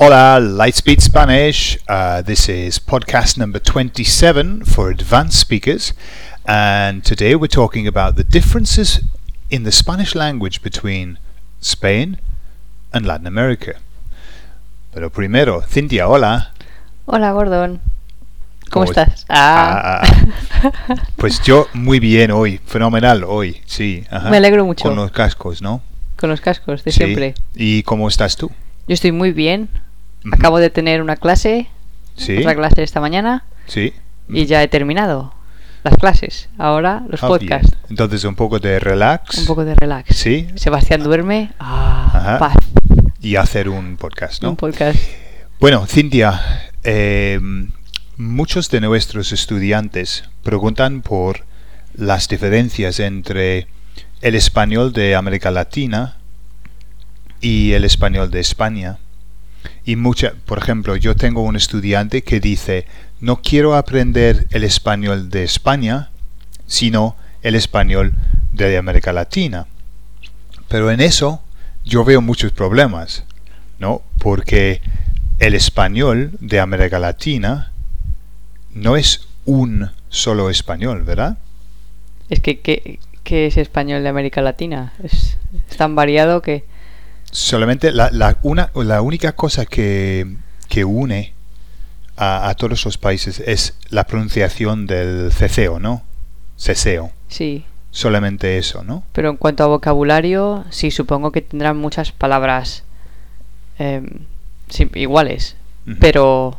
Hola, Lightspeed Spanish. Uh, this is podcast number 27 for advanced speakers, and today we're talking about the differences in the Spanish language between Spain and Latin America. Pero primero, Cintia, hola. Hola, Gordon. ¿Cómo, ¿Cómo estás? Ah, Ah, ah. Pues yo muy bien hoy, fenomenal hoy, sí. ajá. Me alegro mucho. Con los cascos, ¿no? con los cascos de Sí. siempre. ¿Y cómo estás tú? Yo estoy muy bien. Acabo de tener una clase, Sí, otra clase esta mañana, sí. y ya he terminado las clases. Ahora los Ah, podcasts. bien. Entonces un poco de relax. Un poco de relax. Sí. Sebastián duerme. Ah, paz. Y hacer un podcast, ¿no? Un podcast. Bueno, Cintia, eh, muchos de nuestros estudiantes preguntan por las diferencias entre el español de América Latina y el español de España. Y mucha, por ejemplo, yo tengo un estudiante que dice, no quiero aprender el español de España, sino el español de América Latina. Pero en eso yo veo muchos problemas, ¿no? Porque el español de América Latina no es un solo español, ¿verdad? Es que, ¿qué, qué es español de América Latina? Es, es tan variado que... Solamente la, la, una, la única cosa que, que une a, a todos los países es la pronunciación del ceceo, ¿no? Ceseo. Sí. Solamente eso, ¿no? Pero en cuanto a vocabulario, sí, supongo que tendrán muchas palabras sí, iguales. Pero...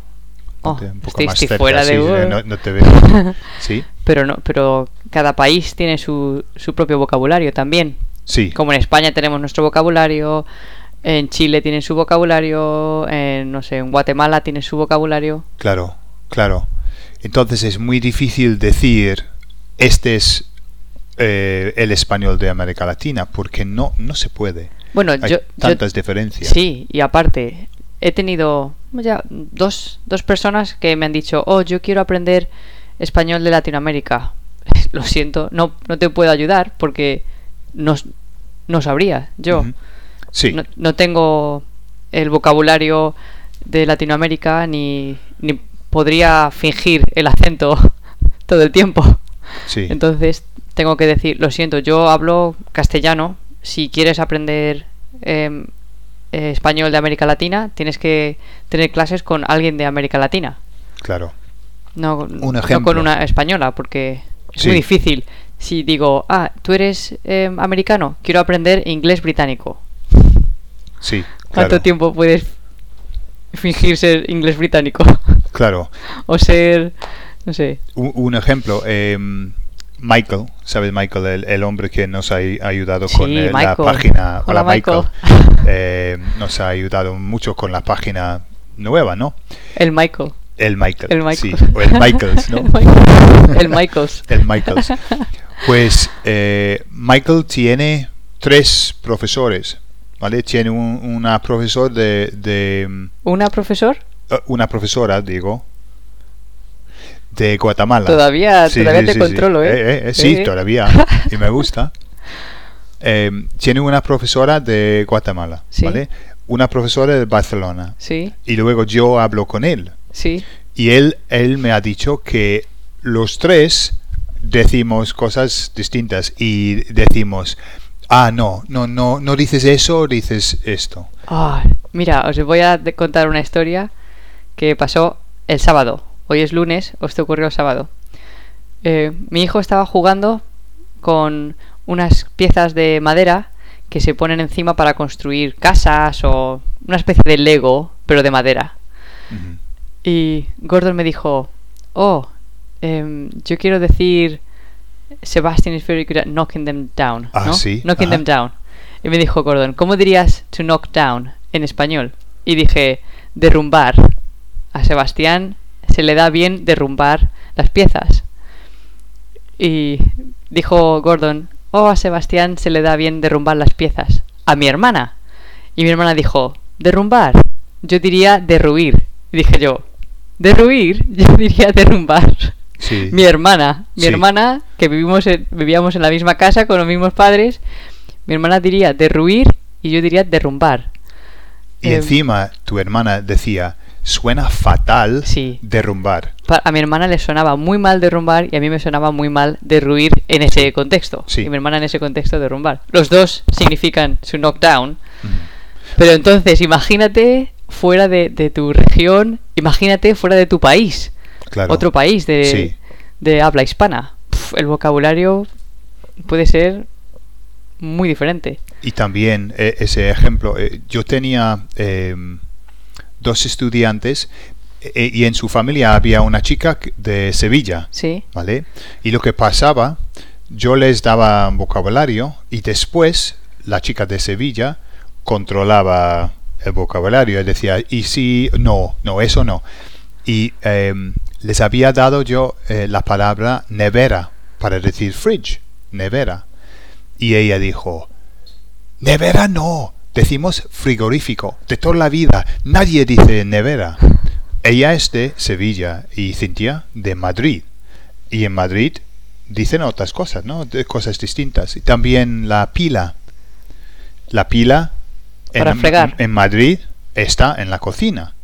Oh, Ponte un poco estoy, más estoy cerca, fuera sí, de... no, no te veo. ¿Sí? pero no pero cada país tiene su, su propio vocabulario también Sí. como en España tenemos nuestro vocabulario en Chile tienen su vocabulario en no sé en Guatemala tiene su vocabulario Claro, claro. Entonces es muy difícil decir este es eh, el español de América Latina porque no no se puede. bueno Hay yo, yo tantas diferencias. sí y aparte he tenido ya dos, dos personas que me han dicho oh yo quiero aprender español de Latinoamérica lo siento no no te puedo ayudar porque no no sabría yo. Sí, no, no tengo el vocabulario de Latinoamérica ni, ni podría fingir el acento todo el tiempo. sí. Entonces tengo que decir, lo siento, yo hablo castellano. Si quieres aprender em, eh, español de América Latina, tienes que tener clases con alguien de América Latina. claro. No, Un no con una española, porque es Sí. muy difícil. Si digo, ah, tú eres em, americano, quiero aprender inglés británico. Sí, ¿Cuánto claro. tiempo puedes fingir ser inglés británico? Claro. o ser, no sé. Un, un ejemplo, em, Michael, ¿sabes Michael? El, el hombre que nos ha ay- ayudado Sí, con eh, la página. Hola, Michael. Michael. Eh, nos ha ayudado mucho con la página nueva, ¿no? El Michael. El Michael. El Michael. Sí, o el Michaels, ¿no? El Michael. El Michaels. el Michaels. Pues eh, Michael tiene tres profesores, ¿vale? Tiene un, una profesor de, de ¿Una profesor? eh, una profesora, digo, de Guatemala. Todavía, Sí, todavía sí, te sí, controlo, sí. ¿eh? Eh, eh, sí, Eh. todavía. Y me gusta. Eh, tiene una profesora de Guatemala. ¿vale? Una profesora de Barcelona. Sí, Y luego yo hablo con él. sí. Y él, él me ha dicho que los tres decimos cosas distintas y decimos, ah, no, no, no, no dices eso, dices esto. Ah, mira, os voy a contar una historia que pasó el sábado. Hoy es lunes, os te ocurrió el sábado. Eh, mi hijo estaba jugando con unas piezas de madera que se ponen encima para construir casas o una especie de Lego, pero de madera. Y Gordon me dijo, oh, em, yo quiero decir, Sebastian is very good at knocking them down. Ah, ¿no? sí, Knocking ajá. them down. Y me dijo Gordon, ¿cómo dirías to knock down en español? Y dije, derrumbar. A Sebastián se le da bien derrumbar las piezas. Y dijo Gordon, oh, a Sebastián se le da bien derrumbar las piezas. A mi hermana. Y mi hermana dijo, derrumbar. Yo diría derruir. Y dije yo, derruir, yo diría derrumbar. Sí. Mi hermana, mi Sí. hermana, que vivimos en- vivíamos en la misma casa con los mismos padres, mi hermana diría derruir y yo diría derrumbar. Y Em. encima tu hermana decía, suena fatal Sí. derrumbar. A mi hermana le sonaba muy mal derrumbar y a mí me sonaba muy mal derruir en ese contexto. Sí. Y mi hermana en ese contexto derrumbar. Los dos significan to knock down. Mm. Pero entonces, imagínate fuera de, de tu región, imagínate fuera de tu país. Claro. Otro país de, Sí. de habla hispana. El vocabulario puede ser muy diferente. Y también eh, ese ejemplo, eh, yo tenía em, dos estudiantes eh, y en su familia había una chica de Sevilla, ¿Sí? ¿vale? Y lo que pasaba, yo les daba vocabulario y después la chica de Sevilla controlaba el vocabulario y decía, y si, no, no, eso no. Y em, les había dado yo eh, la palabra nevera para decir fridge, nevera. Y ella dijo, nevera no, decimos frigorífico, de toda la vida, nadie dice nevera. Ella es de Sevilla y Cintia de Madrid. Y en Madrid dicen otras cosas, ¿no? De cosas distintas. Y también la pila. La pila Para en, fregar. en Madrid está en la cocina.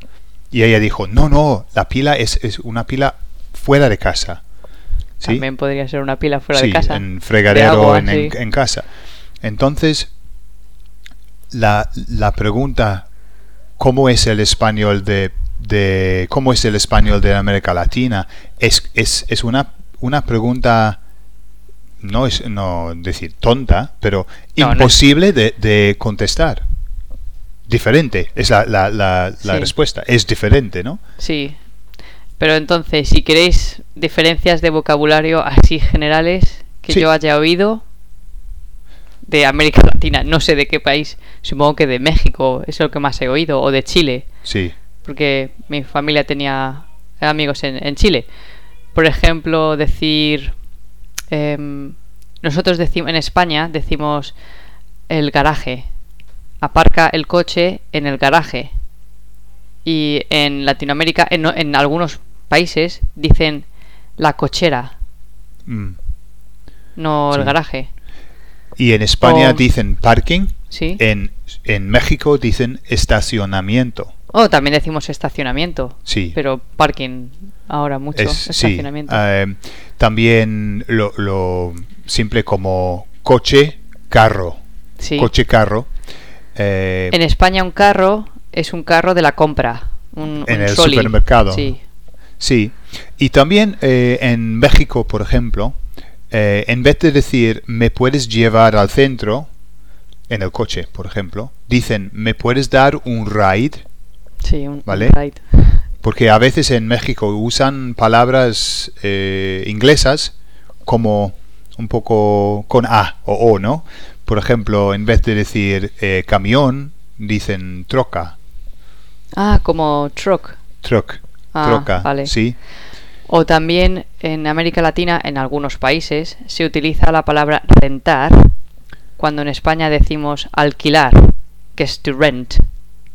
Y ella dijo, no, no, la pila es, es una pila fuera de casa. ¿Sí? También podría ser una pila fuera Sí, de casa. en fregadero agua, en, en- sí. en casa. Entonces, la, la pregunta, ¿cómo es el español de, de cómo es el español de América Latina? Es, es, es una, una pregunta no es no decir tonta, pero No, no es- imposible de, de contestar. Diferente es la, la, la, la Sí. respuesta. Es diferente, ¿no? Sí. Pero entonces, si queréis diferencias de vocabulario así generales que Sí. yo haya oído de América Latina, no sé de qué país, supongo que de México es lo que más he oído, o de Chile, Sí. porque mi familia tenía amigos en, en Chile. Por ejemplo, decir... em, nosotros decimos en España decimos el garaje. Aparca el coche en el garaje. Y en Latinoamérica, en, en algunos países, dicen la cochera, Mm. no Sí. el garaje. Y en España O- dicen parking. ¿Sí? En, en México dicen estacionamiento. Oh, también decimos estacionamiento. Sí. Pero parking ahora mucho. es, sí. estacionamiento. Eh, también lo, lo simple como coche, carro. sí. Coche, carro. Eh, En España un carro es un carro de la compra. Un, En un el soli. supermercado. Sí. Sí. Y también eh, en México, por ejemplo, eh, en vez de decir me puedes llevar al centro, en el coche, por ejemplo, dicen me puedes dar un ride, Sí, un, un Vale. ride. porque a veces en México usan palabras eh, inglesas como un poco con A o O, ¿no? Por ejemplo, en vez de decir eh, camión, dicen troca, Ah, como truck. truck, Ah, troca, vale. ¿sí? O también en América Latina, en algunos países, se utiliza la palabra rentar cuando en España decimos alquilar, que es to rent.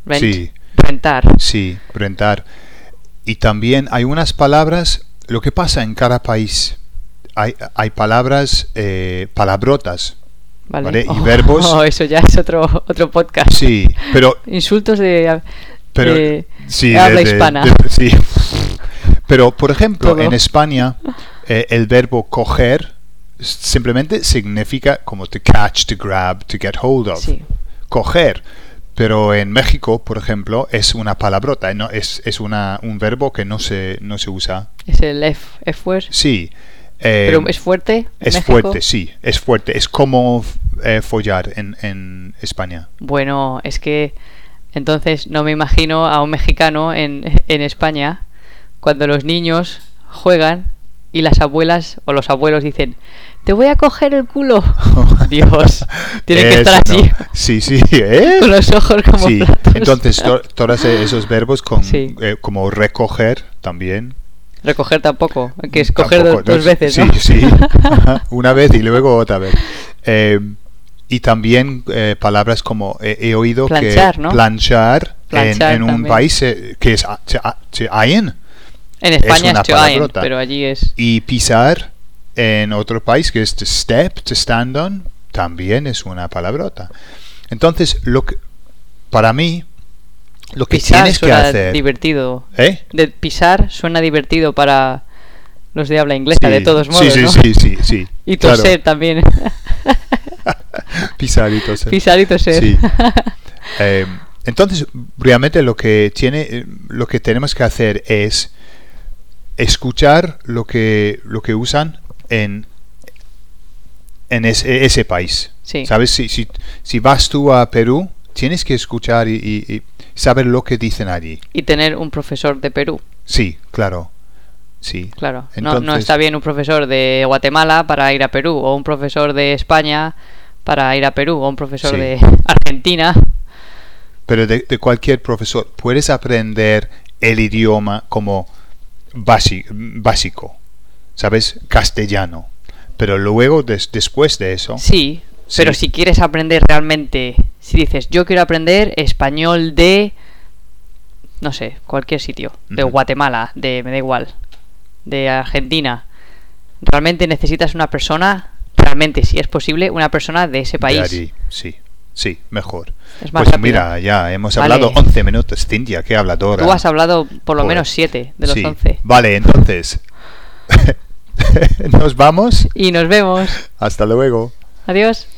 Rent, Sí. rentar. Sí, rentar. Y también hay unas palabras, lo que pasa en cada país, hay, hay palabras, eh, palabrotas, Vale. Vale, y Oh, verbos. oh, eso ya es otro, otro podcast. sí, pero, Insultos de, pero de sí, habla de- de- hispana. de- sí. Pero, por ejemplo, Todo. en España, eh, el verbo coger simplemente significa como to catch, to grab, to get hold of. Sí. coger. Pero en México, por ejemplo, es una palabrota, ¿no? es, es una, un verbo que no se, no se usa. Es el F, F word. Sí. Eh, Pero es fuerte. es México? fuerte, sí, es fuerte. Es como eh, follar en, en España. Bueno, es que entonces no me imagino a un mexicano en, en España cuando los niños juegan y las abuelas o los abuelos dicen, te voy a coger el culo. Dios, tienen que estar así, no. Sí, sí, ¿eh? con los ojos como Sí, platos. entonces to- todos esos verbos con, Sí. eh, como recoger también. Recoger tampoco, que es coger Tampoco, do- dos ¿no? veces, Sí, ¿no? sí, ajá, una vez y luego otra vez. Eh, y también eh, palabras como eh, he oído Planchar, que ¿no? planchar, en- Planchar en, un también. país eh, que es a- te- a- te ayen En España es to iron, palabrota. pero allí es... y pisar en otro país que es to step, to stand on, también es una palabrota. Entonces, lo que, para mí, lo que pisar tienes que suena hacer. divertido. ¿Eh? De pisar suena divertido para los de habla inglesa, de todos modos, Sí, sí, ¿no? sí, sí, sí. Y claro. toser también. Pisar y toser. Pisar y toser. Sí. Eh, entonces, realmente lo que tiene, eh, lo que tenemos que hacer es escuchar lo que lo que usan en en ese, ese país. Sí. ¿Sabes? Si, si, si vas tú a Perú, tienes que escuchar y, y- y saber lo que dicen allí. Y tener un profesor de Perú, Sí, claro. Sí. claro. no, no está bien un profesor de Guatemala para ir a Perú, o un profesor de España para ir a Perú, o un profesor Sí. de Argentina. Pero de, de cualquier profesor, puedes aprender el idioma como basi- básico, ¿sabes? Castellano. Pero luego, des- después de eso, Sí, pero si quieres aprender realmente, si dices, yo quiero aprender español de, no sé, cualquier sitio, de. Guatemala, de, me da igual, de Argentina, realmente necesitas una persona, realmente, si es posible, una persona de ese de país. allí, sí, sí, mejor. Es más Pues rápido. mira, ya hemos Vale. hablado 11 minutos, Cintia, qué habladora. Tú has hablado por lo Joder. menos 7 de los Sí. 11. Vale, entonces, nos vamos. Y nos vemos. Hasta luego. Adiós.